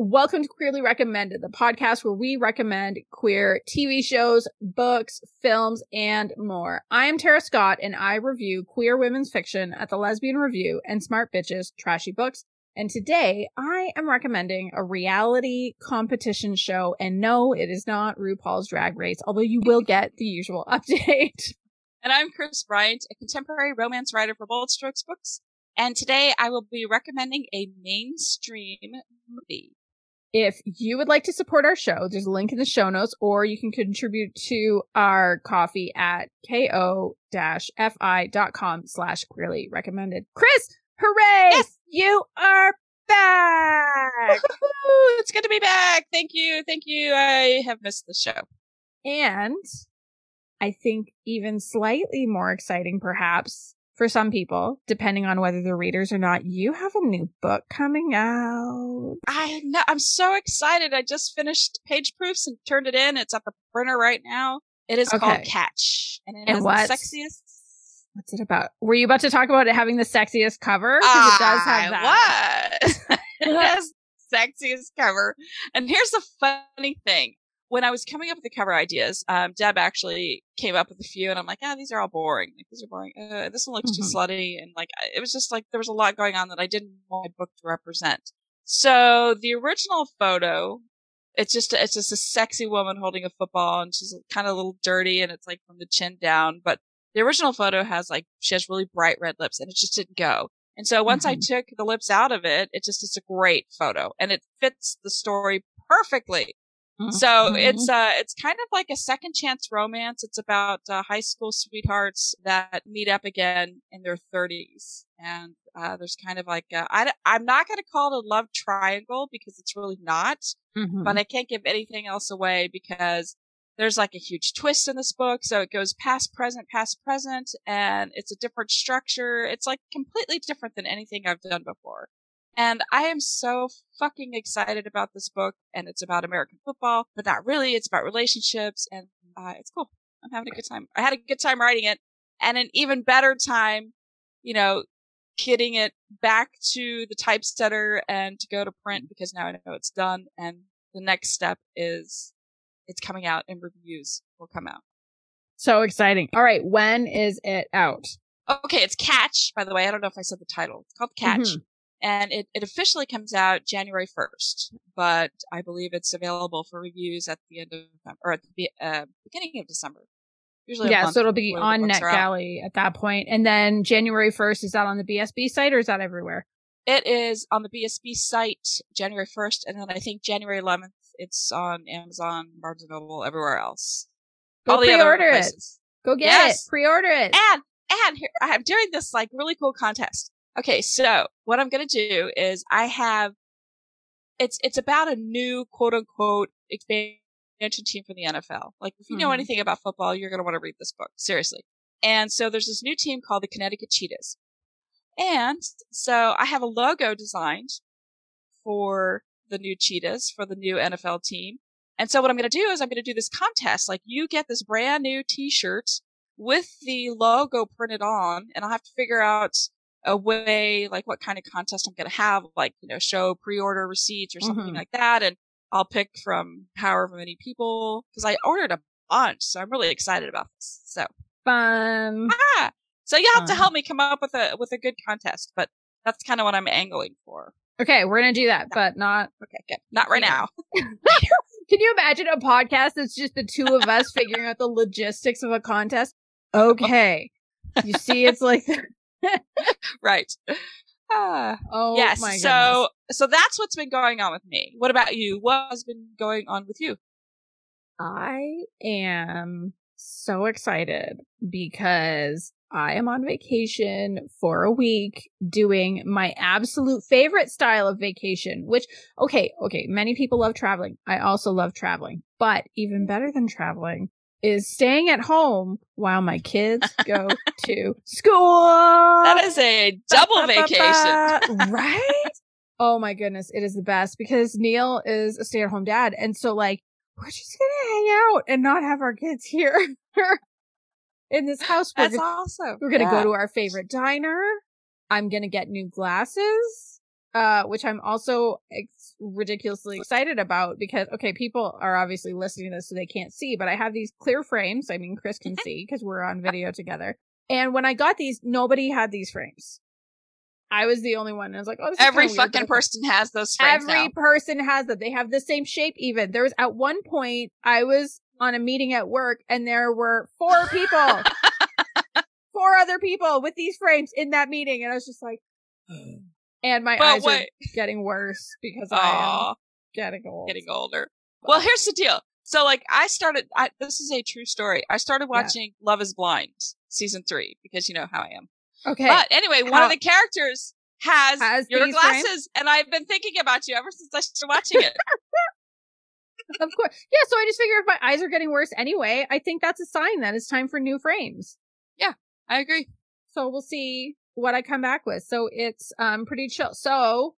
welcome to Queerly Recommended, the podcast where we recommend queer TV shows, books, films, and more. I am Tara Scott and I review queer women's fiction at the Lesbian Review and Smart Bitches Trashy Books. And today I am recommending a reality competition show. And no, it is not RuPaul's Drag Race, although you will get the usual update. And I'm Chris Bryant, a contemporary romance writer for Bold Strokes Books. And today I will be recommending a mainstream movie. If you would like to support our show, there's a link in the show notes, or you can contribute to our Ko-fi at ko-fi.com slash queerly recommended. Chris, hooray! Yes! You are back! it's good to be back. Thank you. Thank you. I have missed the show. and I think even slightly more exciting, perhaps, for some people, depending on whether they're readers or not, you have a new book coming out. I know. I'm so excited. I just finished page proofs and turned it in. It's at the printer right now. It is Okay. called Catch. And it And has what's- the sexiest. What's it about? Were you about to talk about it having the sexiest cover? Because it does have that. I was. it has sexiest cover. And here's the funny thing. When I was coming up with the cover ideas, um, Deb actually came up with a few, and I'm like, ah, these are all boring. Like, these are boring. Uh, this one looks too Mhm. slutty, and like, it was just like there was a lot going on that I didn't want my book to represent. So the original photo, it's just it's just a sexy woman holding a football, and she's kind of a little dirty, and it's like from the chin down. But the original photo has like she has really bright red lips, and it just didn't go. And so once I took the lips out of it, it just it's a great photo, and it fits the story perfectly. So Mhm. it's uh it's kind of like a second chance romance. It's about uh, high school sweethearts that meet up again in their 30s, and uh, there's kind of like a, I I'm not going to call it a love triangle because it's really not, Mhm. but I can't give anything else away because there's like a huge twist in this book. So it goes past, present, past, present, and it's a different structure. It's like completely different than anything I've done before. And I am so fucking excited about this book. And it's about American football, but not really. It's about relationships and uh, it's cool. I'm having a good time. I had a good time writing it and an even better time, you know, getting it back to the typesetter and to go to print because now I know it's done. And the next step is it's coming out and reviews will come out. so exciting. All right, when is it out? Okay, it's Catch, by the way. I don't know if I said the title. It's called Catch. Mhm. And it, it officially comes out January 1st, but I believe it's available for reviews at the end of or at the uh, beginning of December. Usually Yeah, so it'll be on. NetGalley at that point. And then January 1st, is that on the BSB site or is that everywhere? It is on the BSB site January 1st, and then I think January 11th, it's on Amazon, Barnes & Noble, everywhere else. Go All pre-order it. Go get Yes. it. Pre-order it. And and here I'm doing this like really cool contest. Okay, so what I'm gonna do is I have it's it's about a new quote unquote expansion team for the NFL. Like if you know Mhm. anything about football, you're gonna want to read this book seriously. And so there's this new team called the Connecticut Cheetahs, and so I have a logo designed for the new Cheetahs for the new NFL team. And so what I'm going to do is I'm going to do this contest. Like you get this brand new T-shirt with the logo printed on, and I'll have to figure out a way, like what kind of contest I'm going to have, like you know, show pre-order receipts or something Mhm. like that, and I'll pick from however many people because I ordered a bunch, so I'm really excited about this. So Fun. ah, so you have to help me come up with a with a good contest, but that's kind of what I'm angling for. Okay, we're gonna do that, but not. Okay, good. Not right now. Can you imagine a podcast that's just the two of us figuring out the logistics of a contest? Okay, you see, it's like, right. Ah. oh yes. my goodness. so so that's what's been going on with me. What about you? What has been going on with you? I am so excited because I am on vacation for a week doing my absolute favorite style of vacation, which, okay, okay, many people love traveling. I also love traveling, but even better than traveling is staying at home while my kids go to school. That is a double Ba, ba, vacation. ba. right? Oh my goodness, it is the best because Neil is a stay-at-home dad, and so like we're just gonna hang out and not have our kids here. in this house. We're That's gonna, awesome. we're gonna Yeah. go to our favorite diner. I'm gonna get new glasses, uh, which I'm also ex- ridiculously excited about because okay, people are obviously listening to this so they can't see, but I have these clear frames. I mean, Chris can mm-hmm. see because we're on video together. And when I got these, nobody had these frames. I was the only one. And I was like, oh, this Every kinda weird, fucking person has those frames Every now. person has them. They have the same shape even. There was at one point I was on a meeting at work and there were four people, four other people with these frames in that meeting. And I was just like, and my But eyes wait. are getting worse because I am getting old. getting older. Well, here's the deal. So, like, I started. I, this is a true story. I started Yeah. watching Love Is Blind season three because you know how I am. okay. But anyway, one of the characters has, Has your glasses, and I've been thinking about you ever since I started watching it. of course. Yeah. So I just figure if my eyes are getting worse anyway, I think that's a sign that it's time for new frames. Yeah, I agree. So we'll see what I come back with. So it's um pretty chill. So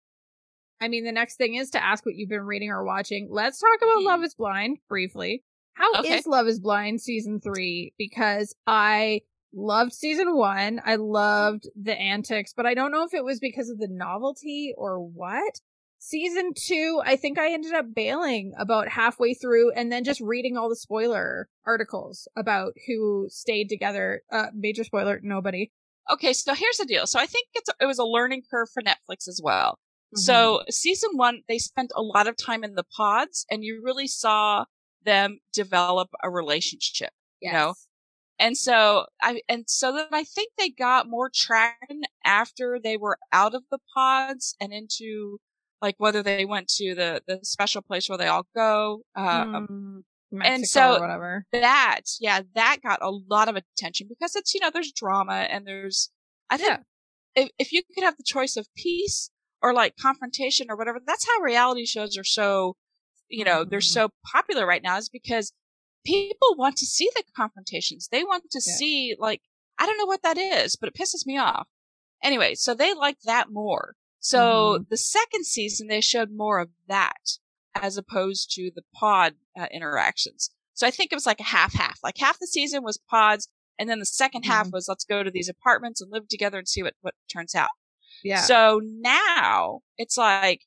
I mean the next thing is to ask what you've been reading or watching. Let's talk about Mhm. Love is Blind briefly. How is Okay. Love is Blind season 3 because I loved season 1. I loved the antics, but I don't know if it was because of the novelty or what. Season 2, I think I ended up bailing about halfway through and then just reading all the spoiler articles about who stayed together. Uh major spoiler, nobody. Okay, so here's the deal. So I think it's it was a learning curve for Netflix as well. Mm-hmm. So season one, they spent a lot of time in the pods, and you really saw them develop a relationship. you know, And so I and so then I think they got more traction after they were out of the pods and into like whether they went to the the special place where they all go. Uh, Mm, Mexico and so- whatever. That yeah, that got a lot of attention because it's you know there's drama and there's I think Yeah. if if you could have the choice of peace or like confrontation or whatever, that's how reality shows are so, you know, they're Mhm. so popular right now is because people want to see the confrontations. They want to Yeah. see like, I don't know what that is, but it pisses me off. Anyway, so they like that more. So the second season, they showed more of that as opposed to the pod uh, interactions. So I think it was like a half half. Like half the season was pods, and then the 2nd half Mhm. was let's go to these apartments and live together and see what what turns out. Yeah. So now it's like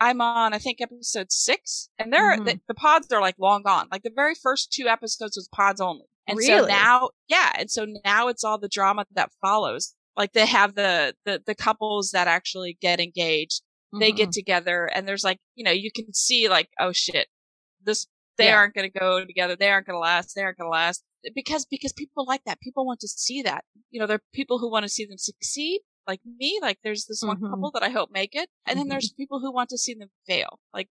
I'm on, I think episode six, and there Mhm. the, the pods are like long gone. Like the very first two episodes was pods only, and so now, yeah, and so now it's all the drama that follows. Like they have the the the couples that actually get engaged, they get Mhm. together, and there's like you know you can see like oh shit, this they Yeah. aren't going to go together, they aren't going to last, they aren't going to last because because people like that, people want to see that. You know, there are people who want to see them succeed, like me. Like there's this one Mhm. couple that I hope make it, and then Mhm. there's people who want to see them fail. Like,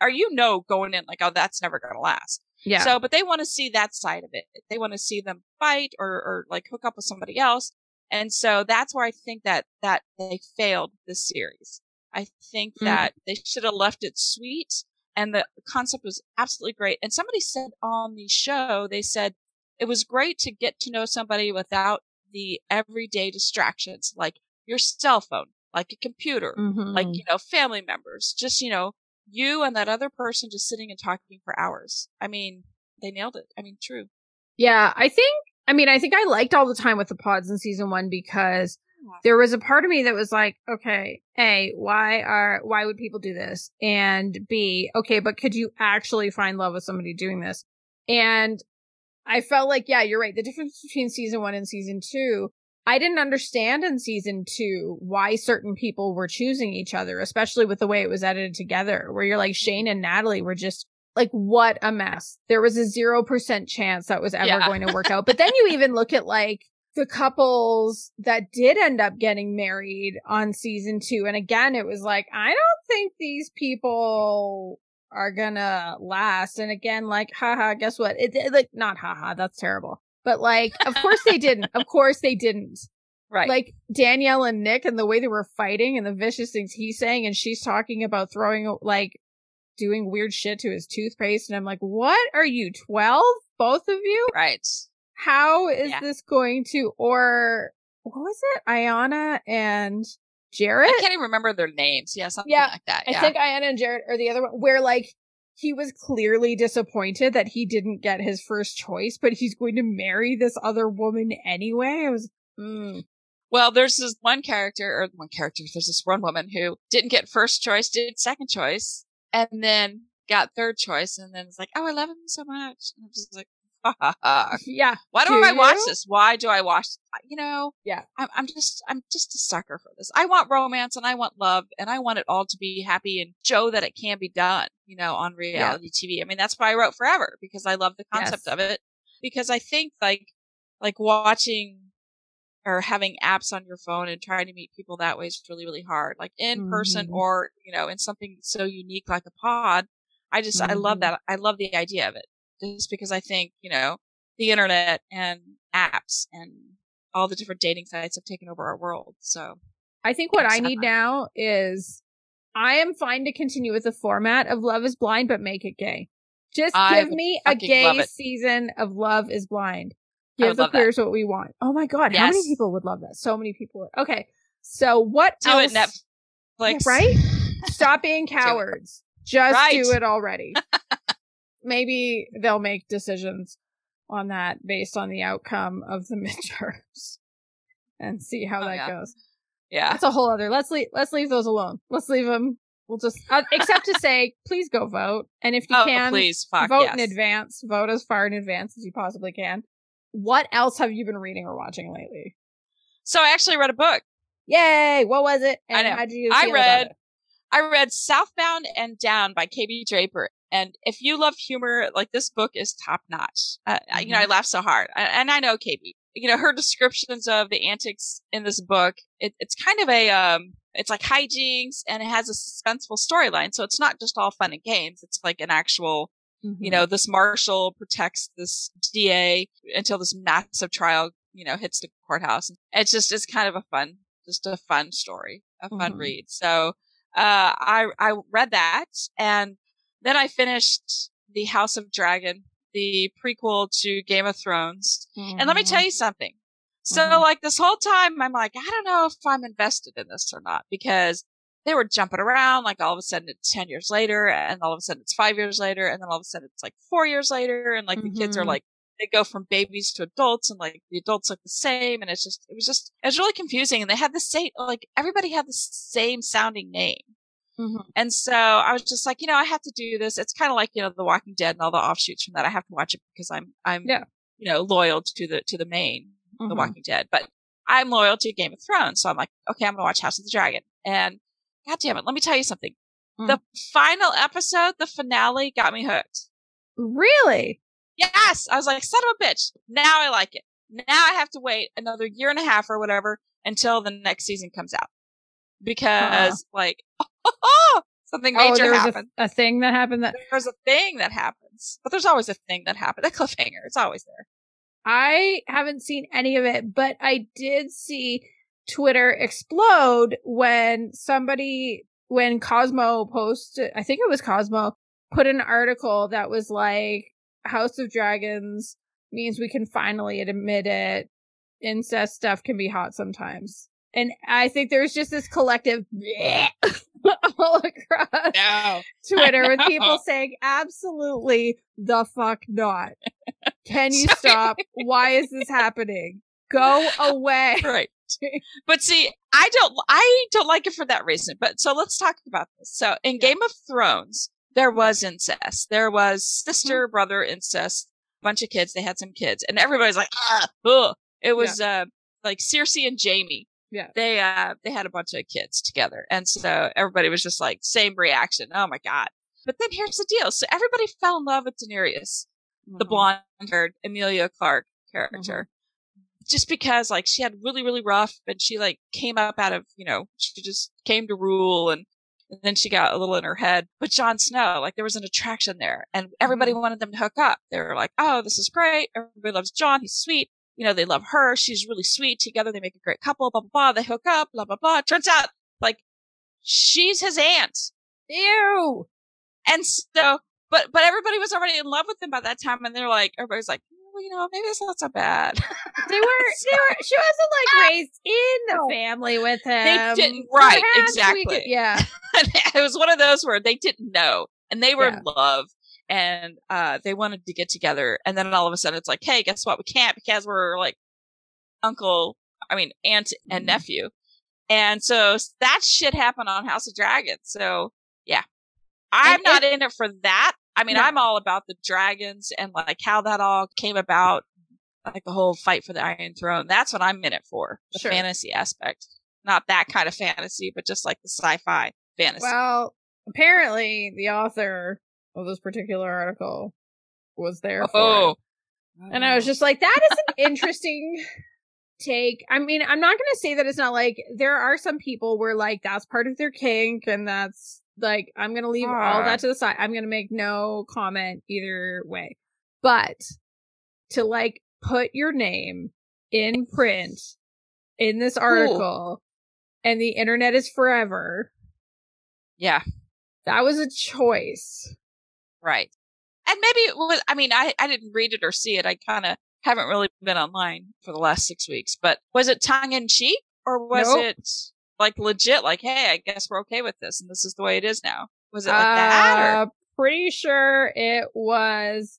are you know going in like oh that's never going to last. yeah. So, but they want to see that side of it. They want to see them fight or, or like hook up with somebody else. And so that's where I think that, that they failed this series. I think Mm. that they should have left it sweet and the concept was absolutely great. And somebody said on the show, they said it was great to get to know somebody without the everyday distractions, like your cell phone, like a computer, Mhm. like you know family members just you know you and that other person just sitting and talking for hours i mean they nailed it i mean true yeah, I think, I mean, I think I liked all the time with the pods in season one because there was a part of me that was like, okay, A, why are, why would people do this? And B, okay, but could you actually find love with somebody doing this? And I felt like, yeah, you're right. The difference between season one and season two, I didn't understand in season two why certain people were choosing each other, especially with the way it was edited together, where you're like mm-hmm. Shane and Natalie were just like, what a mess. There was a 0% chance that was ever Yeah. going to work out. But then you even look at like the couples that did end up getting married on season two. And again, it was like, I don't think these people are gonna last. And again, like, haha, guess what? It, it like, not haha, that's terrible. But like, of course they didn't. Of course they didn't. right Like Danielle and Nick and the way they were fighting and the vicious things he's saying and she's talking about throwing like doing weird shit to his toothpaste and I'm like, "What are you 12? Both of you? right How is Yeah. this going to or what was it? Iyanna and Jarrette? i can't even remember their names yeah something Yeah, like that Yeah. I think Iyanna and Jarrette are the other one where like he was clearly disappointed that he didn't get his first choice, but he's going to marry this other woman anyway. I was, mm. Well, there's this one character, or one character, there's this one woman who didn't get first choice, did second choice, and then got third choice, and then it's like, oh, I love him so much. And I'm just like, yeah. Why do, do I watch this? Why do I watch? You know, yeah. I'm, I'm just, I'm just a sucker for this. I want romance and I want love and I want it all to be happy and show that it can be done. You know, on reality yeah. TV. I mean, that's why I wrote Forever because I love the concept yes. of it. Because I think like, like watching or having apps on your phone and trying to meet people that way is really, really hard. Like in mm-hmm. person or, you know, in something so unique like a pod. I just, mm-hmm. I love mm-hmm. that. I love the idea of it just because I think, you know, the internet and apps and all the different dating sites have taken over our world. So I think what I need now is I am fine to continue with the format of Love is Blind, but make it gay. Just I give me a gay season of Love is Blind. Give the queers what we want. Oh my god, yes. how many people would love that? So many people. Would. Okay, so what do else? it Netflix, right? Stop being cowards. Just right. do it already. maybe they'll make decisions on that based on the outcome of the midterms and see how oh, that yeah. goes. Yeah, that's a whole other. Let's leave. Let's leave those alone. Let's leave them. We'll just, uh, except to say, please go vote, and if you oh, can, please fuck, vote yes. in advance. Vote as far in advance as you possibly can. What else have you been reading or watching lately? So I actually read a book. Yay! What was it? And I know. I read. I read Southbound and Down by KB Draper, and if you love humor, like this book is top notch. Uh, mm-hmm. You know, I mm-hmm. laugh so hard. And I know KB, you know, her descriptions of the antics in this book, it, it's kind of a, um, it's like hijinks and it has a suspenseful storyline. So it's not just all fun and games. It's like an actual, mm-hmm. you know, this marshal protects this DA until this massive trial, you know, hits the courthouse. It's just, it's kind of a fun, just a fun story, a fun mm-hmm. read. So, uh, I, I read that and then I finished The House of Dragon, the prequel to Game of Thrones. Mm-hmm. And let me tell mm-hmm. you something. So mm-hmm. like this whole time, I'm like, I don't know if I'm invested in this or not because they were jumping around. Like all of a sudden it's 10 years later and all of a sudden it's five years later. And then all of a sudden it's like four years later. And like mm-hmm. the kids are mm-hmm. like, they go from babies to adults and like the adults look the same. And it's just, it was just, it was really confusing. And they had the same, like everybody had the same sounding name. Mm-hmm. And so I was just like, you know, I have to do this. It's kind of like, you know, The Walking Dead and all the offshoots from that. I have to watch it because I'm, I'm, yeah. you know, loyal to the, to the main, mm-hmm. The Walking Dead, but I'm loyal to Game of Thrones. So I'm like, okay, I'm going to watch House of the Dragon. And God damn it. Let me tell you something. Mm-hmm. The final episode, the finale got me hooked. Really? Yes. I was like, son of a bitch. Now I like it. Now I have to wait another year and a half or whatever until the next season comes out because uh-huh. like something oh, major oh, happened. A, a, thing that happened that there's a thing that happens, but there's always a thing that happened. A cliffhanger. It's always there. I haven't seen any of it, but I did see Twitter explode when somebody, when Cosmo posted, I think it was Cosmo, put an article that was like, House of Dragons means we can finally admit it. Incest stuff can be hot sometimes. And I think there's just this collective all across no, Twitter with people saying, absolutely the fuck not. Can you stop? Why is this happening? Go away. Right. But see, I don't, I don't like it for that reason. But so let's talk about this. So in yeah. Game of Thrones, there was incest. There was sister, mm-hmm. brother incest, bunch of kids. They had some kids and everybody's like, ah, ugh. It was, yeah. uh, like Cersei and Jaime yeah. They, uh, they had a bunch of kids together. And so everybody was just like, same reaction. Oh my God. But then here's the deal. So everybody fell in love with Daenerys, mm-hmm. the blonde haired Emilia Clarke character. Mm-hmm. Just because like she had really, really rough and she like came up out of, you know, she just came to rule and, and then she got a little in her head. But Jon Snow, like there was an attraction there and everybody mm-hmm. wanted them to hook up. They were like, oh, this is great. Everybody loves Jon. He's sweet you know, they love her. She's really sweet. Together they make a great couple, blah, blah, blah. They hook up, blah, blah, blah. Turns out, like, she's his aunt. Ew. And so, but, but everybody was already in love with him by that time. And they're like, everybody's like, well, you know, maybe it's not so bad. they were, they were, she wasn't like ah, raised in the family with him. They didn't, right, Perhaps exactly. Could, yeah. it was one of those where they didn't know. and they were Yeah. in love and uh they wanted to get together and then all of a sudden it's like hey guess what? We can't because we're like uncle i mean aunt and Mhm. nephew. And so that shit happened on house of dragons so yeah. I'm And not in it for that. I mean No. i'm all about the dragons and like how that all came about like the whole fight for the iron throne. That's what i'm in it for the Sure. fantasy aspect. Not that kind of fantasy but just like the sci-fi fantasy. Well, apparently the author of this particular article was there oh it. And I was just like, that is an interesting take. I mean, I'm not going to say that it's not like there are some people where like that's part of their kink and that's like, I'm going to leave all Ah. that to the side. I'm going to make no comment either way. But to like put your name in print in this article and the internet is forever, yeah that was a choice. Right. And maybe it was, I mean, I, I didn't read it or see it. I kind of haven't really been online for the last six weeks, but was it tongue in cheek or was Nope. it like legit? Like, hey, I guess we're okay with this and this is the way it is now. Was it like that or? Uh, pretty sure it was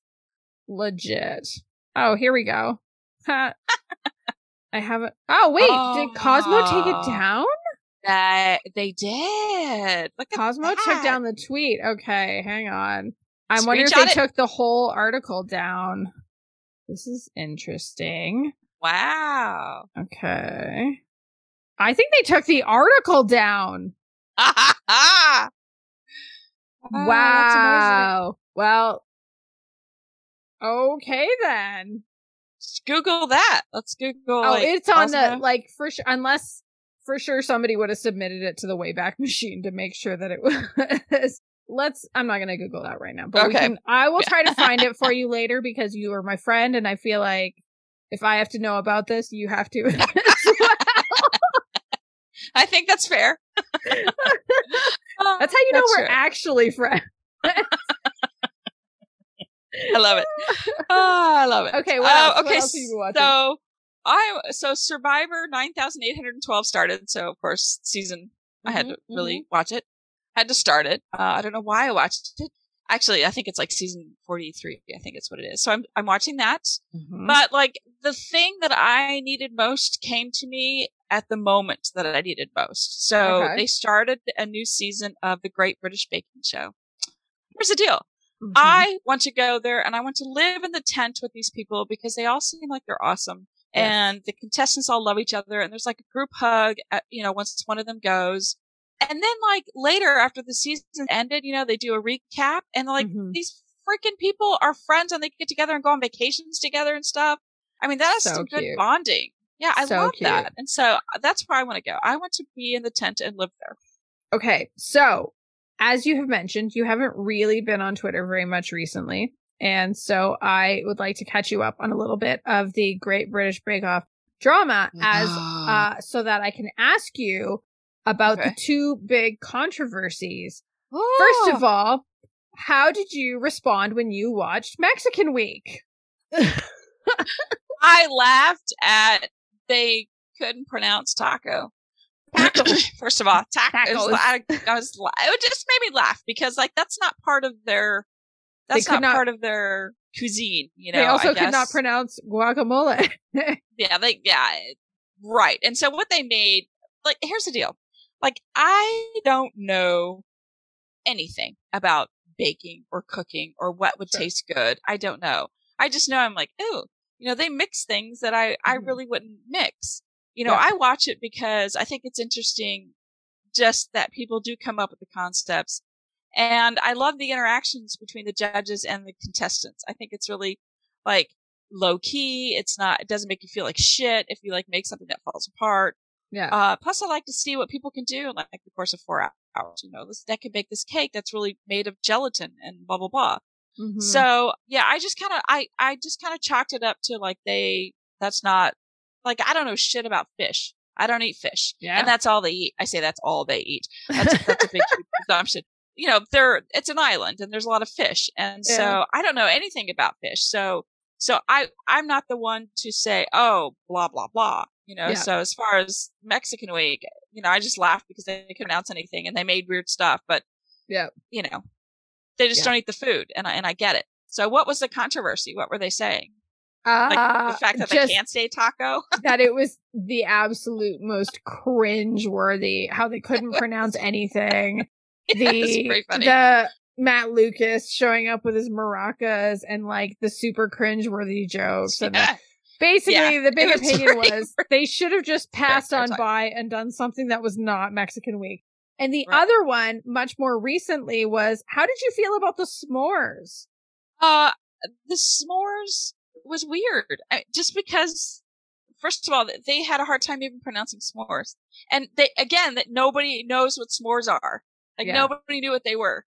legit. Oh, here we go. I haven't. Oh, wait. Did Cosmo take it Oh. down? That they did. Look Cosmo that. took down the tweet. Okay, hang on. I'm wondering if they it. took the whole article down. This is interesting. Wow. Okay. I think they took the article down. Wow. Oh, well, okay then. Just Google that. Let's Google. Oh, like, it's on the like for sure. Unless for sure somebody would have submitted it to the Wayback Machine to make sure that it was. Let's. I'm not gonna Google that right now, but Okay. can. I will try to find it for you later because you are my friend, and I feel like if I have to know about this, you have to. well. I think that's fair. That's how you know That's we're fair. actually friends. I love it. Oh, I love it. Okay, what Uh, else? What okay, else have you watching? so I so Survivor nine thousand eight hundred and twelve started. So of course season I had to mm-hmm, really mm-hmm. watch it. Had to start it. Uh, I don't know why I watched it. Actually, I think it's like season forty three. I think it's what it is. So I'm I'm watching that. Mhm. But like the thing that I needed most came to me at the moment that I needed most. So Okay. they started a new season of the Great British Baking Show. Here's the deal. Mhm. I want to go there and I want to live in the tent with these people because they all seem like they're awesome. Yes. And the contestants all love each other and there's like a group hug, at, you know, once one of them goes. And then like later after the season ended, you know, they do a recap and like Mhm. these freaking people are friends and they get together and go on vacations together and stuff. I mean, that is So some good bonding. Yeah, I So love cute. that. And so uh, that's where I want to go. I want to be in the tent and live there. Okay, so as you have mentioned, you haven't really been on Twitter very much recently. And so I would like to catch you up on a little bit of the Great British Bake Off drama as uh so that I can ask you about the two big controversies. First of oh. all, how did you respond when you watched Mexican Week? I laughed at they couldn't pronounce taco. First of all, taco. Tacos. I, I was. It just made me laugh because like that's not part of their. That's not, not- part of their cuisine. You know. they also I could not guess. pronounce guacamole. Yeah, they yeah, right. And so what they made, like, here's the deal. Like, I don't know anything about baking or cooking or what would Sure. taste good. I don't know. I just know I'm like, oh, you know, they mix things that I I Mhm. really wouldn't mix. You know, Yeah. I watch it because I think it's interesting just that people do come up with the concepts. And I love the interactions between the judges and the contestants. I think it's really like low key. It's not, it doesn't make you feel like shit if you like make something that falls apart. Yeah. Uh, plus I like to see what people can do in like the course of four hours. You know, this, that can make this cake that's really made of gelatin and blah, blah, blah. Mhm. So yeah, I just kind of, I, I just kind of chalked it up to like they, that's not, like, I don't know shit about fish. I don't eat fish. Yeah. And that's all they eat. I say that's all they eat. That's, that's a big presumption. You know, they're, it's an island and there's a lot of fish. And Yeah. so I don't know anything about fish. So, so I, I'm not the one to say, oh, blah, blah, blah. You know, Yeah. so as far as Mexican week, you know, I just laughed because they couldn't announce anything and they made weird stuff. But Yeah. you know, They just Yeah. don't eat the food, and I and I get it. So what was the controversy? What were they saying? Uh, Like the fact that just they can't say taco? that it was the absolute most cringe worthy, how they couldn't pronounce anything. It's The, funny. the Matt Lucas showing up with his maracas and like the super cringe worthy jokes. And Yeah. basically Yeah, the big opinion was they should have just passed on time. by and done something that was not Mexican week. And the Right. other one, much more recently, was how did you feel about the s'mores? Uh, the s'mores was weird. I, just because, first of all, they had a hard time even pronouncing s'mores, and they again that nobody knows what s'mores are. Like Yeah. nobody knew what they were.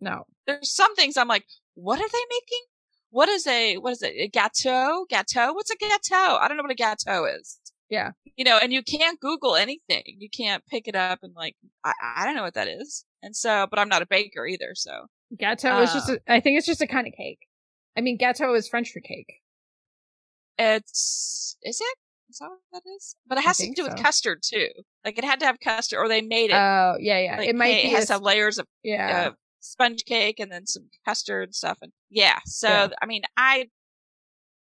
No. There's some things I'm like, what are they making? What is a what is it? A gâteau? Gâteau? What's a gâteau? I don't know what a gâteau is. Yeah. You know, and you can't Google anything. You can't pick it up and like, I, I don't know what that is. And so, but I'm not a baker either. So Gâteau is just, Uh. a, I think it's just a kind of cake. I mean, gâteau is French for cake. it's, is it? Is that what that is? But it has to do with custard too. Like it had to have custard or they made it. Oh, yeah, yeah. like, it might hey, be. it has a- to have layers of yeah. uh, sponge cake and then some custard and stuff. And yeah, so Yeah. I mean, I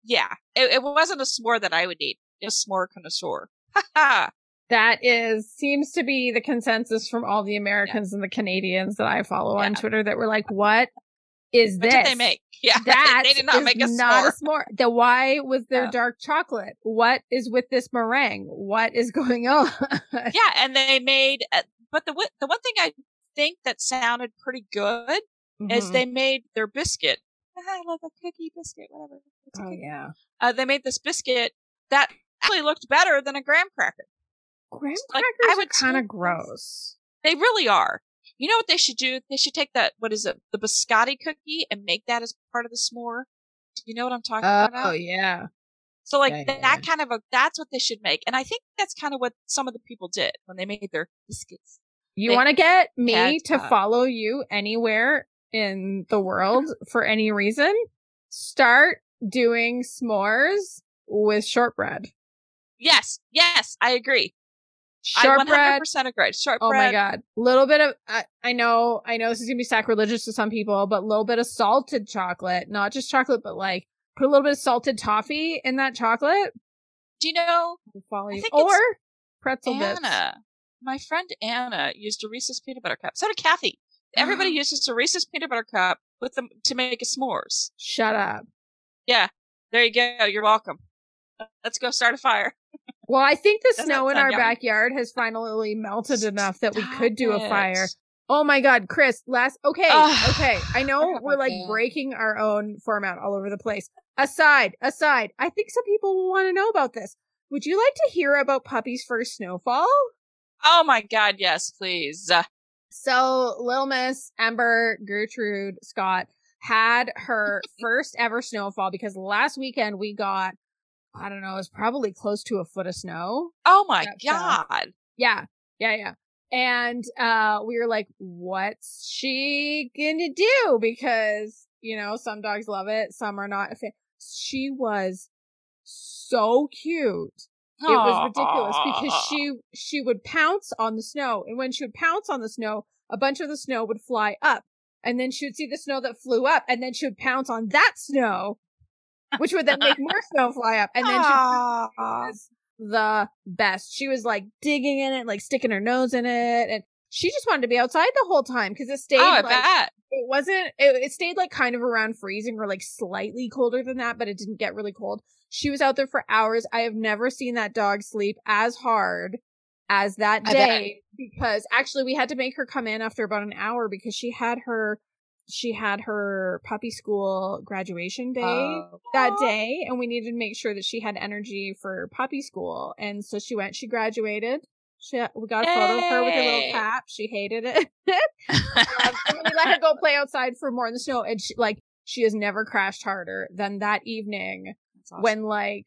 yeah, it, it wasn't a s'more that I would eat. A s'more connoisseur. Ha That is seems to be the consensus from all the Americans and the Canadians that I follow on Twitter that were like, "What is What this? did they make? Yeah, That they did not make a not s'more. a s'more. The why was there No. dark chocolate? What is with this meringue? What is going on? yeah, and they made. Uh, but the the one thing I think that sounded pretty good is Mhm. they made their biscuit. I love a cookie biscuit, whatever. It's Oh yeah, Uh, they made this biscuit that actually looked better than a graham cracker. graham Like, crackers I are would kind of gross. They really are. You know what they should do? They should take that, what is it, the biscotti cookie and make that as part of the s'more. Do you know what I'm talking Oh about? Oh yeah, So like yeah, that, yeah. kind of a, that's what they should make. And I think that's kind of what some of the people did when they made their biscuits. You want to get me to uh, follow you anywhere in the world for any reason? Start doing s'mores with shortbread. Yes, yes, I agree. Shortbread 100% agree. Shortbread. Oh my god. Little bit of I, I know I know this is gonna be sacrilegious to some people, but a little bit of salted chocolate, not just chocolate, but like put a little bit of salted toffee in that chocolate. Do you know I'll follow you. it's Or pretzel bits. My friend Anna used a Reese's peanut butter cup. So did Kathy. Everybody uh-huh. uses a Reese's peanut butter cup with them to make a s'mores. Shut up. Yeah, there you go. You're welcome. Let's go start a fire. Well, I think the Doesn't snow in our yummy? backyard has finally melted enough that we could do a fire. Oh my god, Chris, last okay, Ugh. okay. I know we're like breaking our own format all over the place. Aside, aside, I think some people will want to know about this. Would you like to hear about Puppy's first snowfall? Oh my God, yes, please. So, Little Miss Ember Gertrude Scott had her first ever snowfall because last weekend we got, I don't know, it was probably close to a foot of snow. oh my. God. Yeah, yeah, yeah. And uh we were like, what's she gonna do? Because, you know, some dogs love it, some are not. She was so cute. It was ridiculous because she she would pounce on the snow, and when she would pounce on the snow, a bunch of the snow would fly up, and then she would see the snow that flew up, and then she would pounce on that snow, which would then make more snow fly up, and then she was the best. She was like digging in it, like sticking her nose in it, and she just wanted to be outside the whole time because it stayed Oh, I like bet. it wasn't it, it stayed like kind of around freezing or like slightly colder than that but it didn't get really cold she was out there for hours i have never seen that dog sleep as hard as that day because actually we had to make her come in after about an hour because she had her she had her puppy school graduation day Oh. that day and we needed to make sure that she had energy for puppy school and so she went she graduated she we got a photo of her with her little cap she hated it um, and we let her go play outside for more in the snow and she like she has never crashed harder than that evening awesome. when like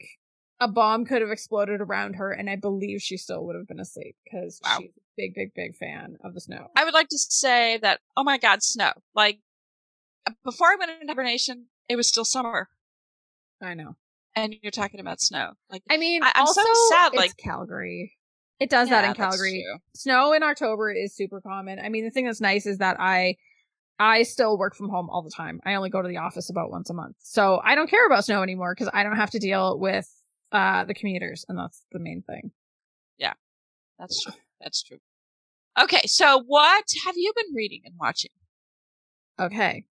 a bomb could have exploded around her and i believe she still would have been asleep because Wow. she's a big big big fan of the snow I would like to say that, oh my God, snow. Like, before I went into hibernation, it was still summer, i know and you're talking about snow. Like, i mean I- I'm also so sad, it's like- calgary it does that in calgary snow in october is super common i mean the thing that's nice is that i I still work from home all the time. I only go to the office about once a month. So I don't care about snow anymore because I don't have to deal with uh the commuters and that's the main thing. Yeah. That's true. That's true. Okay, so what have you been reading and watching? Okay.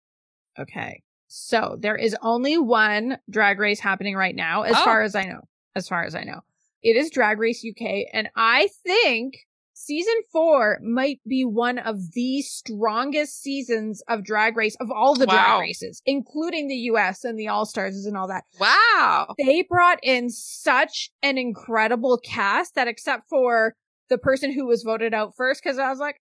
Okay. So there is only one drag race happening right now, as oh. far as I know. As far as I know. It is Drag Race UK, and I think season four might be one of the strongest seasons of Drag Race of all the wow. drag races, including the US and the All Stars and all that. Wow. They brought in such an incredible cast that except for the person who was voted out first, because I was like,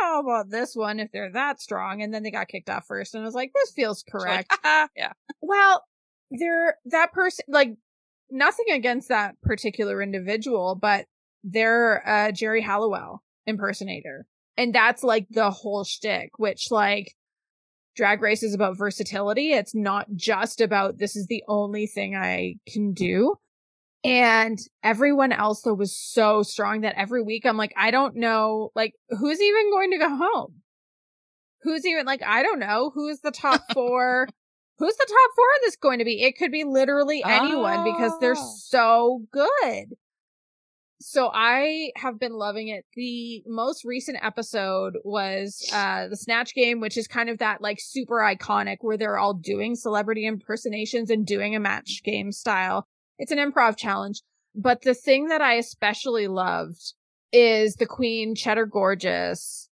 know about this one if they're that strong. And then they got kicked off first, and I was like, this feels correct. Like, yeah. Well, they're that person, like, nothing against that particular individual, but they're a Geri Halliwell impersonator. And that's like the whole shtick, which like drag race is about versatility. It's not just about this is the only thing I can do. And everyone else though was so strong that every week I'm like, I don't know, like, who's even going to go home? Who's even like, I don't know, who's the top four? Who's the top four of this going to be? It could be literally anyone oh. because they're oh. so good. So I have been loving it. The most recent episode was uh the Snatch game, which is kind of that like super iconic where they're all doing celebrity impersonations and doing a match game style. It's an improv challenge. But the thing that I especially loved is the Queen Cheddar Gorgeous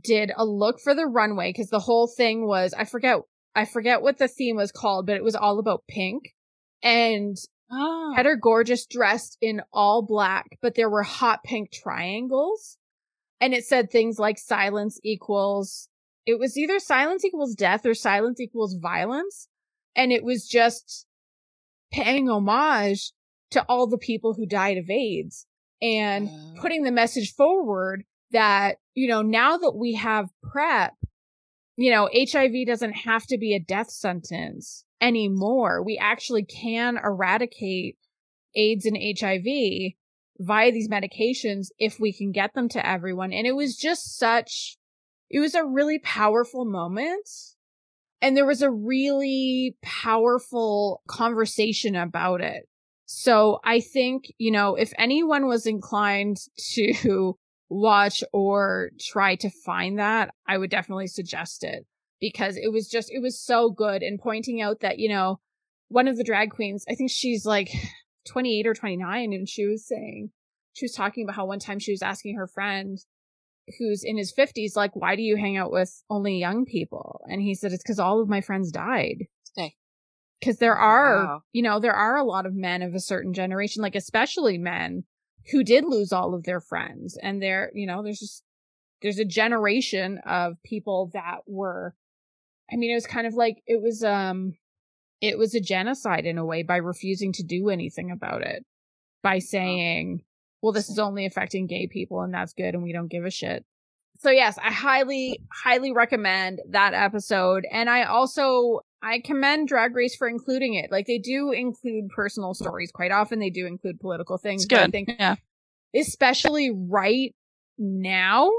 did a look for the runway because the whole thing was I forget I forget what the theme was called, but it was all about pink. And oh. Cheddar Gorgeous dressed in all black, but there were hot pink triangles. And it said things like silence equals it was either silence equals death or silence equals violence. And it was just paying homage to all the people who died of AIDS and uh. putting the message forward that, you know, now that we have PrEP, you know, HIV doesn't have to be a death sentence anymore. We actually can eradicate AIDS and HIV via these medications if we can get them to everyone. And it was just such, it was a really powerful moment and there was a really powerful conversation about it. So I think, you know, if anyone was inclined to watch or try to find that, I would definitely suggest it because it was just, it was so good. And pointing out that, you know, one of the drag queens, I think she's like 28 or 29 and she was saying, she was talking about how one time she was asking her friend, who's in his 50s like why do you hang out with only young people? And he said it's because all of my friends died. Okay because there are wow. you know there are a lot of men of a certain generation like especially men who did lose all of their friends and there you know there's just there's a generation of people that were i mean it was kind of like it was um it was a genocide in a way by refusing to do anything about it by saying well, this is only affecting gay people and that's good and we don't give a shit. So yes, I highly, highly recommend that episode. And I also, I commend Drag Race for including it. Like they do include personal stories quite often. They do include political things. It's good. I think, yeah. especially right now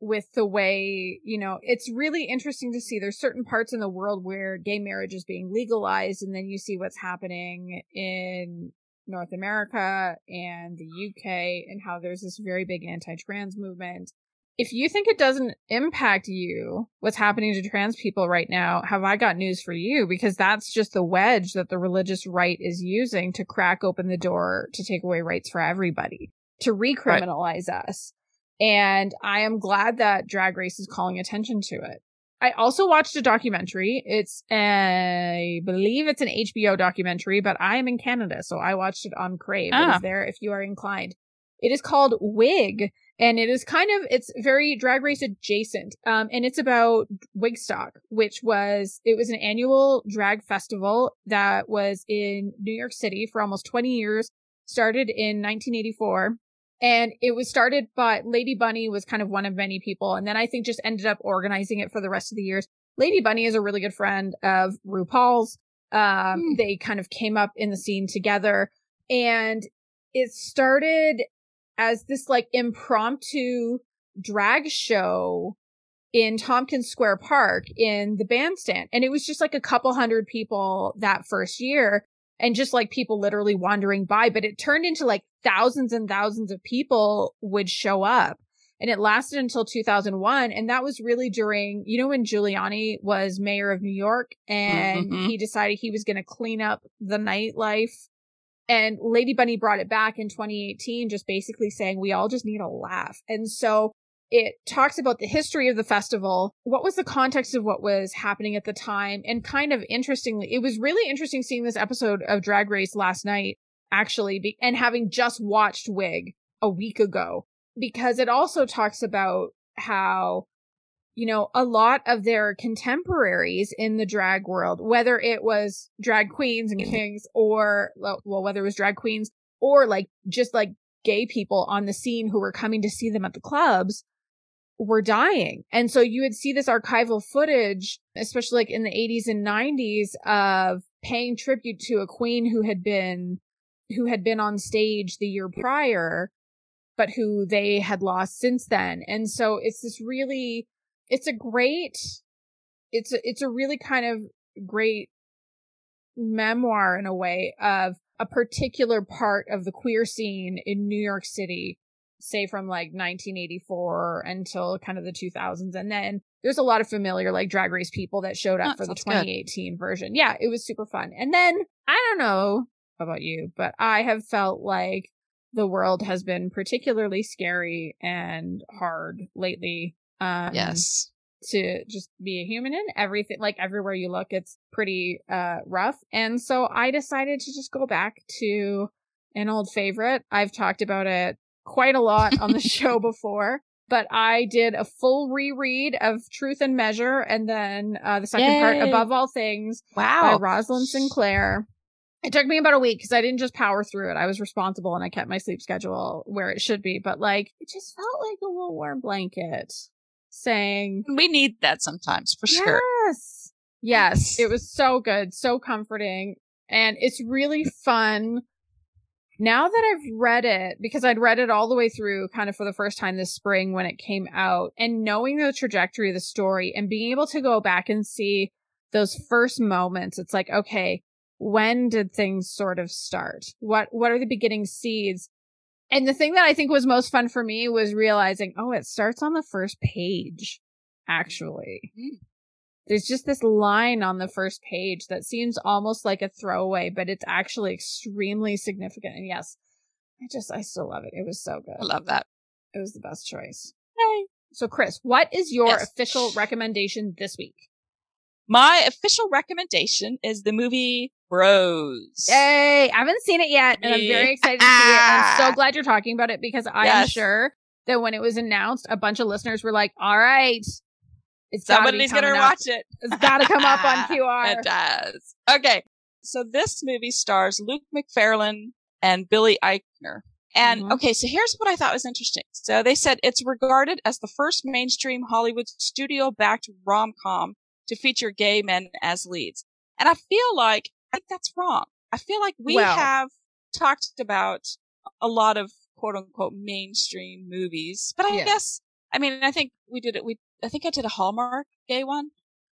with the way, you know, it's really interesting to see there's certain parts in the world where gay marriage is being legalized and then you see what's happening in North America and the UK and how there's this very big anti-trans movement. If you think it doesn't impact you, what's happening to trans people right now, have I got news for you? Because that's just the wedge that the religious right is using to crack open the door to take away rights for everybody, to recriminalize right. us. And I am glad that Drag Race is calling attention to it. I also watched a documentary. It's a, I believe it's an HBO documentary, but I am in Canada, so I watched it on Crave. Ah. It is there if you are inclined. It is called Wig, and it is kind of it's very drag race adjacent. Um, and it's about Wigstock, which was it was an annual drag festival that was in New York City for almost 20 years. Started in 1984 and it was started by Lady Bunny was kind of one of many people. And then I think just ended up organizing it for the rest of the years. Lady Bunny is a really good friend of RuPaul's. Um, mm. they kind of came up in the scene together and it started as this like impromptu drag show in Tompkins Square Park in the bandstand. And it was just like a couple hundred people that first year and just like people literally wandering by, but it turned into like thousands and thousands of people would show up. And it lasted until 2001. And that was really during, you know, when Giuliani was mayor of New York and Mhm. he decided he was going to clean up the nightlife. And Lady Bunny brought it back in 2018, just basically saying we all just need a laugh. And so it talks about the history of the festival. What was the context of what was happening at the time? And kind of interestingly, it was really interesting seeing this episode of Drag Race last night, actually, and having just watched Wig a week ago, because it also talks about how, you know, a lot of their contemporaries in the drag world, whether it was drag queens and kings or, well, whether it was drag queens or like just like gay people on the scene who were coming to see them at the clubs were dying. And so you would see this archival footage, especially like in the 80s and 90s of paying tribute to a queen who had been who had been on stage the year prior but who they had lost since then. And so it's this really it's a great it's a, it's a really kind of great memoir in a way of a particular part of the queer scene in New York City, say from like 1984 until kind of the 2000s. And then there's a lot of familiar like drag race people that showed up Oh, for the sounds good. 2018 version. Yeah, it was super fun. And then I don't know about you, but I have felt like the world has been particularly scary and hard lately. Um, yes. to just be a human in everything like everywhere you look it's pretty uh rough. And so i decided to just go back to an old favorite. I've talked about it quite a lot on the show before but i did a full reread of truth and measure and then uh the second part above all things by Wow. rosalind sinclair. It took me about a week because i didn't just power through it. I was responsible and i kept my sleep schedule where it should be but like it just felt like a little warm blanket saying We need that sometimes for sure. Yes. Yes. It was so good, so comforting. And it's really fun. Now that I've read it, because I'd read it all the way through kind of for the first time this spring when it came out, and knowing the trajectory of the story and being able to go back and see those first moments, it's like, okay, when did things sort of start? What what are the beginning seeds? And the thing that I think was most fun for me was realizing, oh, it starts on the first page, actually. Mm. There's just this line on the first page that seems almost like a throwaway, but it's actually extremely significant. And yes, I just, I still love it. It was so good. I love that. It was the best choice. Yay. So, Chris, what is your Yes. official recommendation this week? My official recommendation is the movie Bros. Yay! I haven't seen it yet, and I'm very excited to see it. I'm so Ah. glad you're talking about it because I am Yes. sure that when it was announced, a bunch of listeners were like, "All right, it's gotta be Somebody's gonna coming up. watch it. It's got to come up on QR." It does. Okay. So this movie stars Luke Macfarlane and Billy Eichner. And Mhm. okay, so here's what I thought was interesting. So they said it's regarded as the first mainstream Hollywood studio backed rom com to feature gay men as leads. And I feel like think that's wrong. I feel like we Well- have talked about a lot of quote unquote mainstream movies, but I Yeah. guess I mean I think we did it. We I think I did a Hallmark gay one.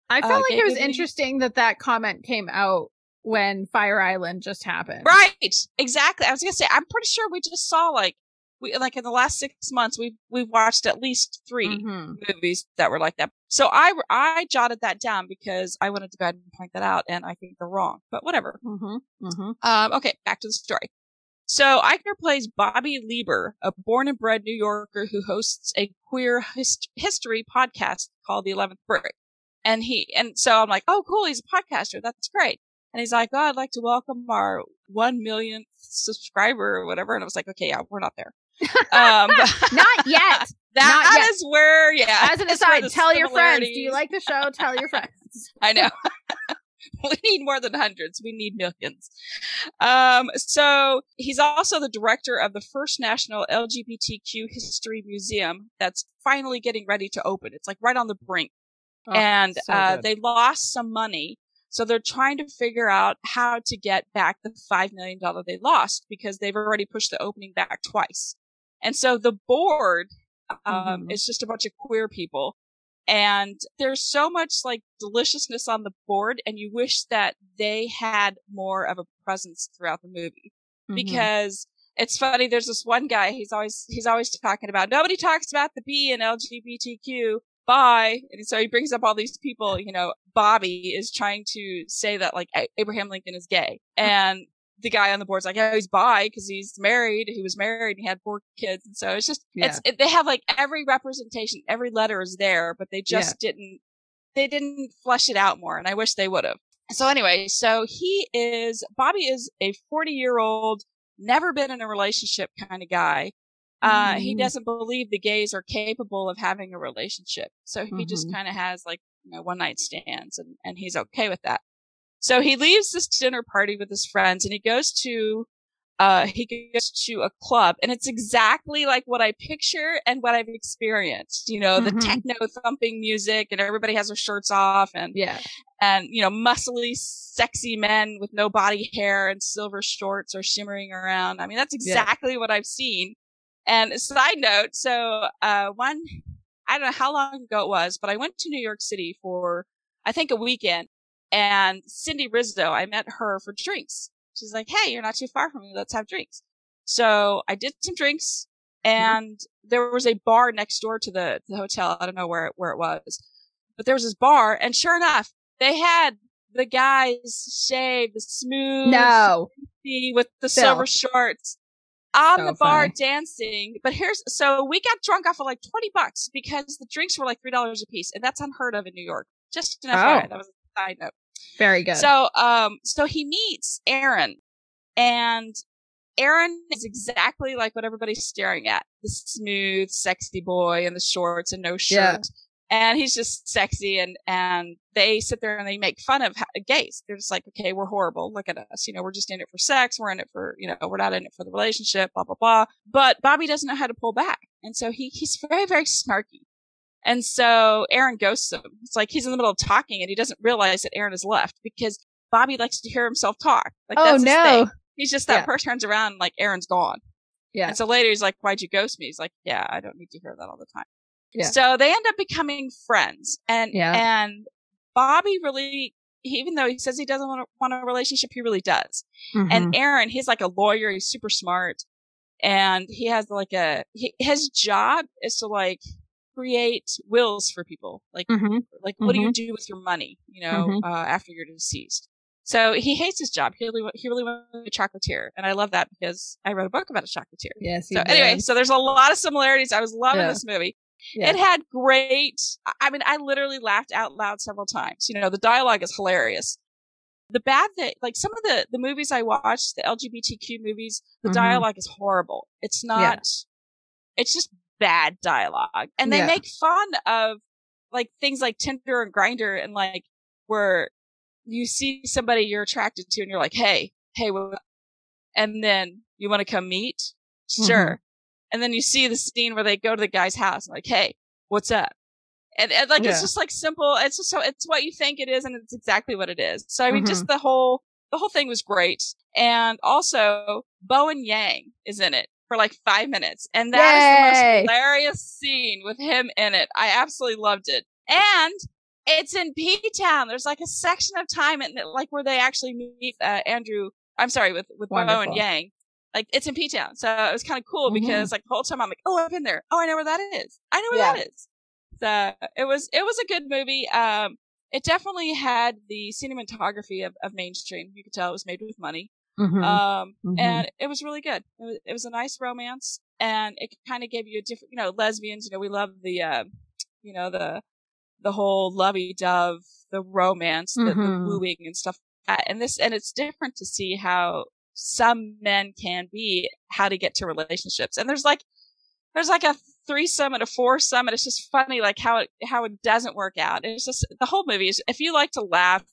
I felt uh, like it was movie. interesting that that comment came out when Fire Island just happened. Right. Exactly. I was gonna say I'm pretty sure we just saw like we like in the last six months we've we've watched at least 3 Mhm. movies that were like that. So I I jotted that down because I wanted to go ahead and point that out, and I think they're wrong. But whatever. Mhm. Mhm. Um, okay, back to the story. So Eichner plays Bobby Lieber, a born and bred New Yorker who hosts a queer hist- history podcast called The Eleventh Brick. And he, and so I'm like, oh, cool, he's a podcaster. That's great. And he's like, oh, I'd like to welcome our one millionth subscriber or whatever. And I was like, okay, yeah, we're not there. Um, Not yet. that Not yet. is where, yeah. As an aside, tell your friends. Do you like the show? Tell your friends. I know. we need more than hundreds. We need millions. Um, so he's also the director of the first national LGBTQ history museum that's finally getting ready to open. It's like right on the brink. Oh, and so uh, they lost some money. So they're trying to figure out how to get back the $5 million they lost because they've already pushed the opening back twice. And so the board, um, Mhm. is just a bunch of queer people. And there's so much like deliciousness on the board and you wish that they had more of a presence throughout the movie. Mm-hmm. because it's funny there's this one guy he's always he's always talking about nobody talks about the b in lgbtq bye. And so he brings up all these people you know bobby is trying to say that like abraham lincoln is gay. And the guy on the board's like, oh, he's bi because he's married. He was married and he had four kids. And so it's just, yeah. it's, it, they have like every representation, every letter is there, but they just yeah. didn't, they didn't flesh it out more. And I wish they would have. So anyway, so he is, Bobby is a 40 year old, never been in a relationship kind of guy. Uh, mm-hmm. he doesn't believe the gays are capable of having a relationship. So he mm-hmm. just kind of has like, you know, one night stands and, and he's okay with that. So he leaves this dinner party with his friends and he goes to, uh, he goes to a club and it's exactly like what I picture and what I've experienced. You know, mm-hmm. the techno thumping music and everybody has their shirts off and, yeah. And, you know, muscly, sexy men with no body hair and silver shorts are shimmering around. I mean, that's exactly yeah. what I've seen. And a side note, so, uh, one, I don't know how long ago it was, but I went to New York City for, I think a weekend and Cindy Rizzo, I met her for drinks. She's like, Hey, you're not too far from me. Let's have drinks. So I did some drinks mm-hmm. and there was a bar next door to the, the hotel. I don't know where, where it was, but there was this bar and sure enough, they had the guys shave the smooth, no, with the Phil. silver shorts on so the bar funny. dancing. But here's, so we got drunk off of like 20 bucks because the drinks were like $3 a piece and that's unheard of in New York. Just enough. Oh. That was a side note. Very good. So, um, so he meets Aaron and Aaron is exactly like what everybody's staring at. The smooth, sexy boy in the shorts and no shirt. Yeah. And he's just sexy and, and they sit there and they make fun of gays. They're just like, okay, we're horrible. Look at us. You know, we're just in it for sex. We're in it for, you know, we're not in it for the relationship, blah, blah, blah. But Bobby doesn't know how to pull back. And so he, he's very, very snarky. And so Aaron ghosts him. It's like he's in the middle of talking and he doesn't realize that Aaron has left because Bobby likes to hear himself talk. Like, oh no. He's just that yeah. person turns around and like Aaron's gone. Yeah. And so later he's like, why'd you ghost me? He's like, yeah, I don't need to hear that all the time. Yeah. So they end up becoming friends and, yeah. and Bobby really, even though he says he doesn't want, want a relationship, he really does. Mm-hmm. And Aaron, he's like a lawyer. He's super smart and he has like a, he, his job is to like create wills for people. Like, mm-hmm. like what mm-hmm. do you mm-hmm. do with your money? You know, mm-hmm. uh, after you're deceased. So he hates his job. He really, he really wants to be a chocolatier, and I love that because I wrote a book about a chocolatier. Yes. So did. anyway, so there's a lot of similarities. I was loving yeah. this movie. Yeah. It had great. I mean, I literally laughed out loud several times. You know, the dialogue is hilarious. The bad thing, like some of the the movies I watched, the LGBTQ movies, the mm-hmm. dialogue is horrible. It's not. Yeah. It's just bad dialogue. And they yeah. make fun of like things like Tinder and Grindr and like where you see somebody you're attracted to and you're like, Hey, hey, what and then you want to come meet? Sure. Mm-hmm. And then you see the scene where they go to the guy's house and like, Hey, what's up? And, and like, yeah. it's just like simple. It's just so, it's what you think it is and it's exactly what it is. So I mean, mm-hmm. just the whole, the whole thing was great. And also Bowen Yang is in it for like five minutes. And that Yay! is the most hilarious scene with him in it. I absolutely loved it. And it's in P Town. There's like a section of time and like where they actually meet uh, Andrew. I'm sorry, with with Wonderful. and Yang. Like it's in P Town, so it was kind of cool mm-hmm. because like the whole time I'm like, oh, I've been there. Oh, I know where that is. I know where yeah. that is. So it was it was a good movie. Um, it definitely had the cinematography of, of mainstream. You could tell it was made with money. Mm-hmm. Um, mm-hmm. and it was really good. It was, it was a nice romance and it kind of gave you a different, you know, lesbians, you know, we love the, uh, you know, the, the whole lovey dove, the romance, mm-hmm. the, the mm-hmm. wooing and stuff like that. And this, and it's different to see how some men can be, how to get to relationships. And there's like, there's like a threesome and a foursome, and it's just funny, like how it how it doesn't work out. It's just the whole movie is. If you like to laugh,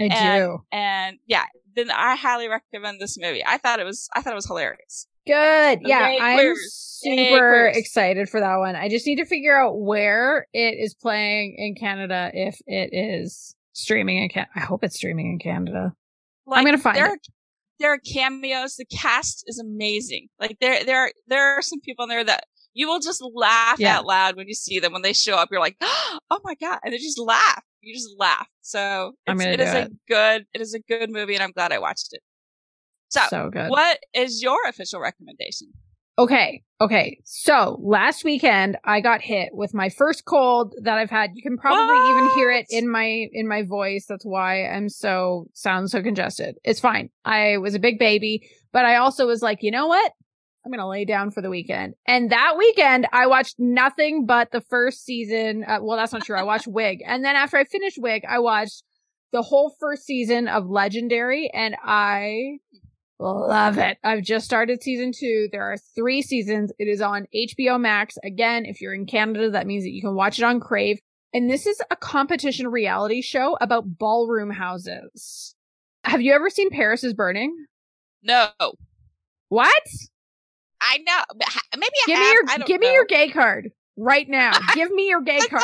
I and, do, and yeah, then I highly recommend this movie. I thought it was, I thought it was hilarious. Good. Yeah, I'm super excited for that one. I just need to figure out where it is playing in Canada if it is streaming in Canada. I hope it's streaming in Canada. Like, I'm gonna find there, it. There are cameos. The cast is amazing. Like there, there, there are some people in there that You will just laugh Yeah. out loud when you see them. When they show up, you're like, oh my God. And they just laugh. You just laugh. So I'm gonna it a good, it is a good movie and I'm glad I watched it. So, So good. what is your official recommendation? Okay. Okay. So last weekend I got hit with my first cold that I've had. You can probably even hear it in my, in my voice. That's why I'm so, sound so congested. It's fine. I was a big baby, but I also was like, you know what? I'm going to lay down for the weekend. And that weekend I watched nothing but the first season. Uh, well, that's not true. I watched Wig. And then after I finished Wig, I watched the whole first season of Legendary and I Love it. I've just started season two. There are three seasons. It is on HBO Max. Again, if you're in Canada, that means that you can watch it on Crave. And this is a competition reality show about ballroom houses. Have you ever seen Paris is Burning? No. What? I know. Maybe I Give have. me your give me your gay card right now. give me your gay card.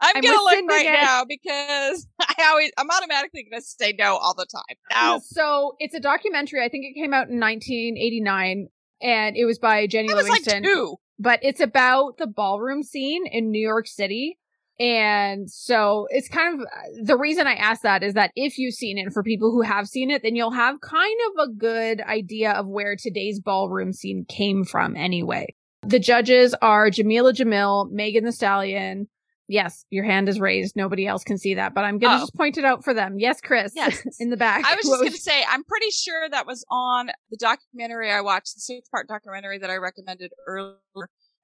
I'm, I'm gonna look right Gay. now because I always I'm automatically gonna say no all the time. No. So it's a documentary. I think it came out in 1989 and it was by Jennie I like Livingston. two. but it's about the ballroom scene in New York City. And so it's kind of the reason I ask that is that if you've seen it, for people who have seen it, then you'll have kind of a good idea of where today's ballroom scene came from anyway. The judges are Jamila Jamil, Megan Thee Stallion. Yes, your hand is raised. Nobody else can see that, but I'm going to Oh. just point it out for them. Yes, Chris. Yes. in the back. I was just gonna say I'm pretty sure that was on the documentary I watched, the six part documentary that I recommended earlier.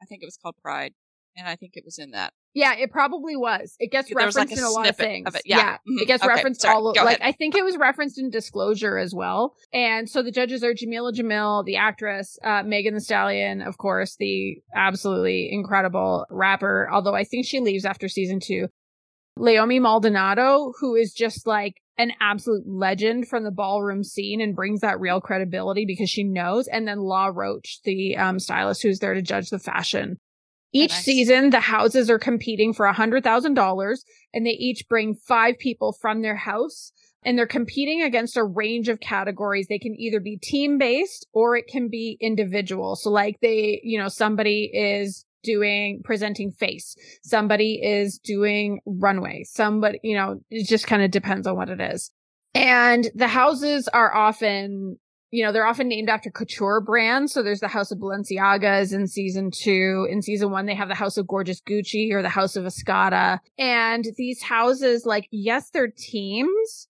I think it was called Pride, and I think it was in that. Yeah, it probably was. It gets There was, like, referenced a in a lot of things. of it. Yeah. Mhm. it gets Okay, referenced sorry. all like ahead. I think it was referenced in Disclosure as well. And so the judges are Jamila Jamil, the actress, uh, Megan Thee Stallion, of course, the absolutely incredible rapper. Although I think she leaves after season two. Leiomy Maldonado, who is just like an absolute legend from the ballroom scene and brings that real credibility because she knows. And then Law Roach, the um, stylist who's there to judge the fashion. Each nice. season, the houses are competing for a hundred thousand dollars and they each bring five people from their house and they're competing against a range of categories. They can either be team based or it can be individual. So like they, you know, somebody is doing presenting face. Somebody is doing runway. Somebody, you know, it just kind of depends on what it is. And the houses are often, you know, they're often named after couture brands. So there's the House of Balenciagas in season two. In season one, they have the House of Gorgeous Gucci or the House of Escada. And these houses, like, yes, they're teams,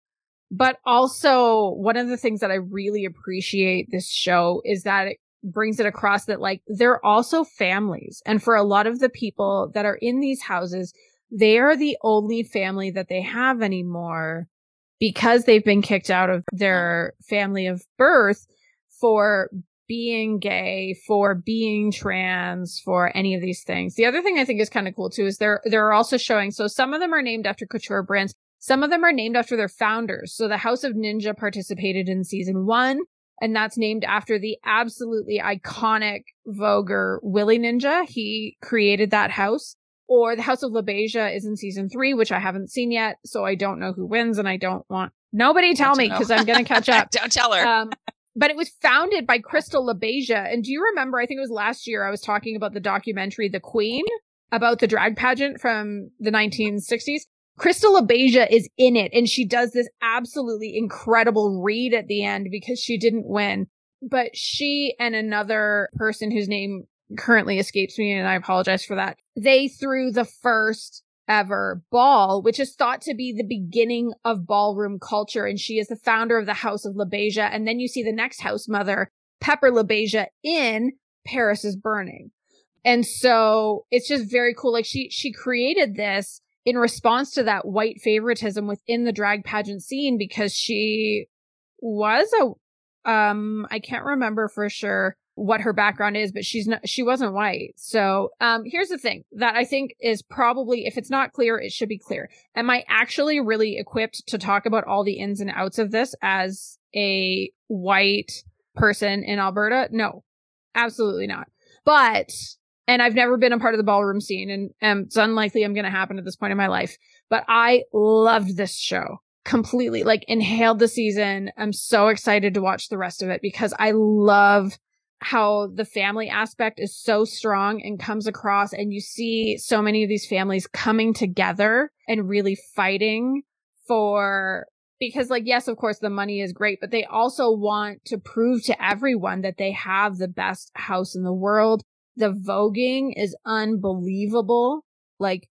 but also one of the things that I really appreciate this show is that it brings it across that like they're also families. And for a lot of the people that are in these houses, they are the only family that they have anymore because they've been kicked out of their family of birth for being gay, for being trans, for any of these things. The other thing I think is kind of cool too is they're they're also showing so some of them are named after couture brands, some of them are named after their founders. So the House of Ninja participated in season 1 and that's named after the absolutely iconic Voguer Willie Ninja. He created that house. Or the House of LaBeija is in season three, which I haven't seen yet, so I don't know who wins, and I don't want nobody tell Don't me because I'm going to catch up. Don't tell her. um, but it was founded by Crystal LaBeija, and do you remember? I think it was last year. I was talking about the documentary "The Queen" about the drag pageant from the 1960s. Crystal LaBeija is in it, and she does this absolutely incredible read at the end because she didn't win. But she and another person whose name currently escapes me, and I apologize for that. They threw the first ever ball, which is thought to be the beginning of ballroom culture. And she is the founder of the House of LaBeija. And then you see the next house mother, Pepper LaBeija, in Paris is Burning. And so it's just very cool. Like she, she created this in response to that white favoritism within the drag pageant scene because she was a, um, I can't remember for sure what her background is, but she's not, she wasn't white. So, um, here's the thing that I think is probably, if it's not clear, it should be clear. Am I actually really equipped to talk about all the ins and outs of this as a white person in Alberta? No, absolutely not. But, and I've never been a part of the ballroom scene and it's unlikely I'm going to happen at this point in my life, but I loved this show completely, like inhaled the season. I'm so excited to watch the rest of it because I love how the family aspect is so strong and comes across and you see so many of these families coming together and really fighting for because like yes of course the money is great but they also want to prove to everyone that they have the best house in the world. The voguing is unbelievable like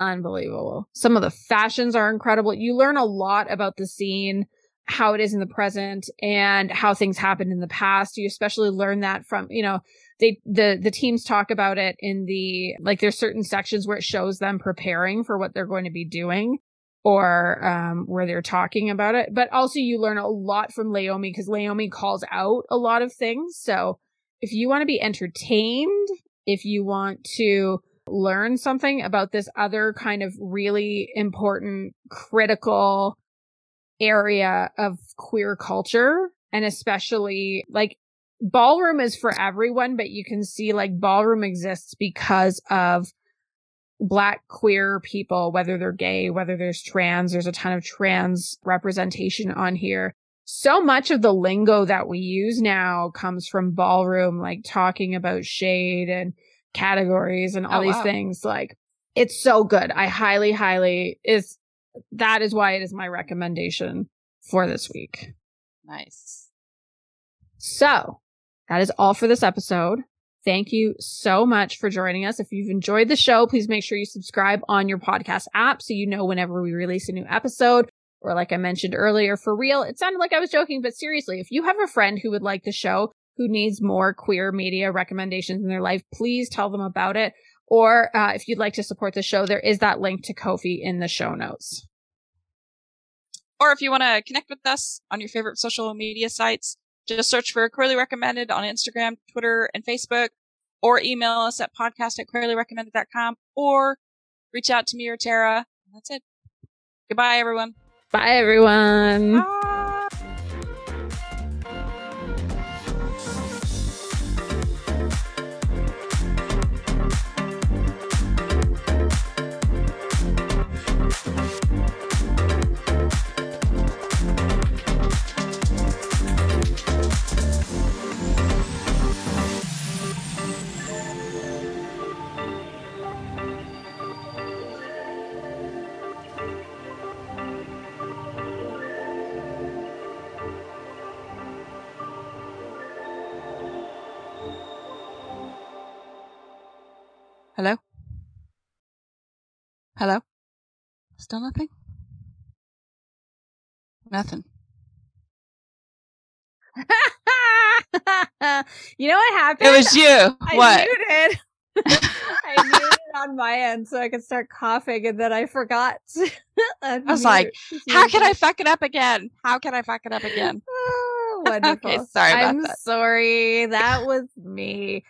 unbelievable. Some of the fashions are incredible. You learn a lot about the scene how it is in the present and how things happened in the past. You especially learn that from, you know, they, the, the teams talk about it in the, like there's certain sections where it shows them preparing for what they're going to be doing or, um, where they're talking about it. But also you learn a lot from Leiomy because Leiomy calls out a lot of things. So if you want to be entertained, if you want to learn something about this other kind of really important, critical, area of queer culture and especially like ballroom is for everyone, but you can see like ballroom exists because of black queer people, whether they're gay, whether there's trans, there's a ton of trans representation on here. So much of the lingo that we use now comes from ballroom, like talking about shade and categories and oh, all oh, these wow. things. Like it's so good. I highly, highly is that is why it is my recommendation for this week. Nice. So that is all for this episode. Thank you so much for joining us. If you've enjoyed the show, please make sure you subscribe on your podcast app so you know whenever we release a new episode. Or like I mentioned earlier, for real, it sounded like I was joking, but seriously, if you have a friend who would like the show, who needs more queer media recommendations in their life, please tell them about it. Or uh, if you'd like to support the show, there is that link to Ko-fi in the show notes. Or if you want to connect with us on your favorite social media sites, just search for Queerly Recommended on Instagram, Twitter, and Facebook, or email us at podcast at queerlyrecommended.com, or reach out to me or Tara. That's it. Goodbye, everyone. Bye, everyone. Bye. Hello? Hello? Still nothing? Nothing. you know what happened? It was you. I what? Muted. I muted on my end so I could start coughing, and then I forgot. I was like, "How can I fuck it up again? How can I fuck it up again?" Oh, wonderful. okay, sorry I'm that. sorry. That was me.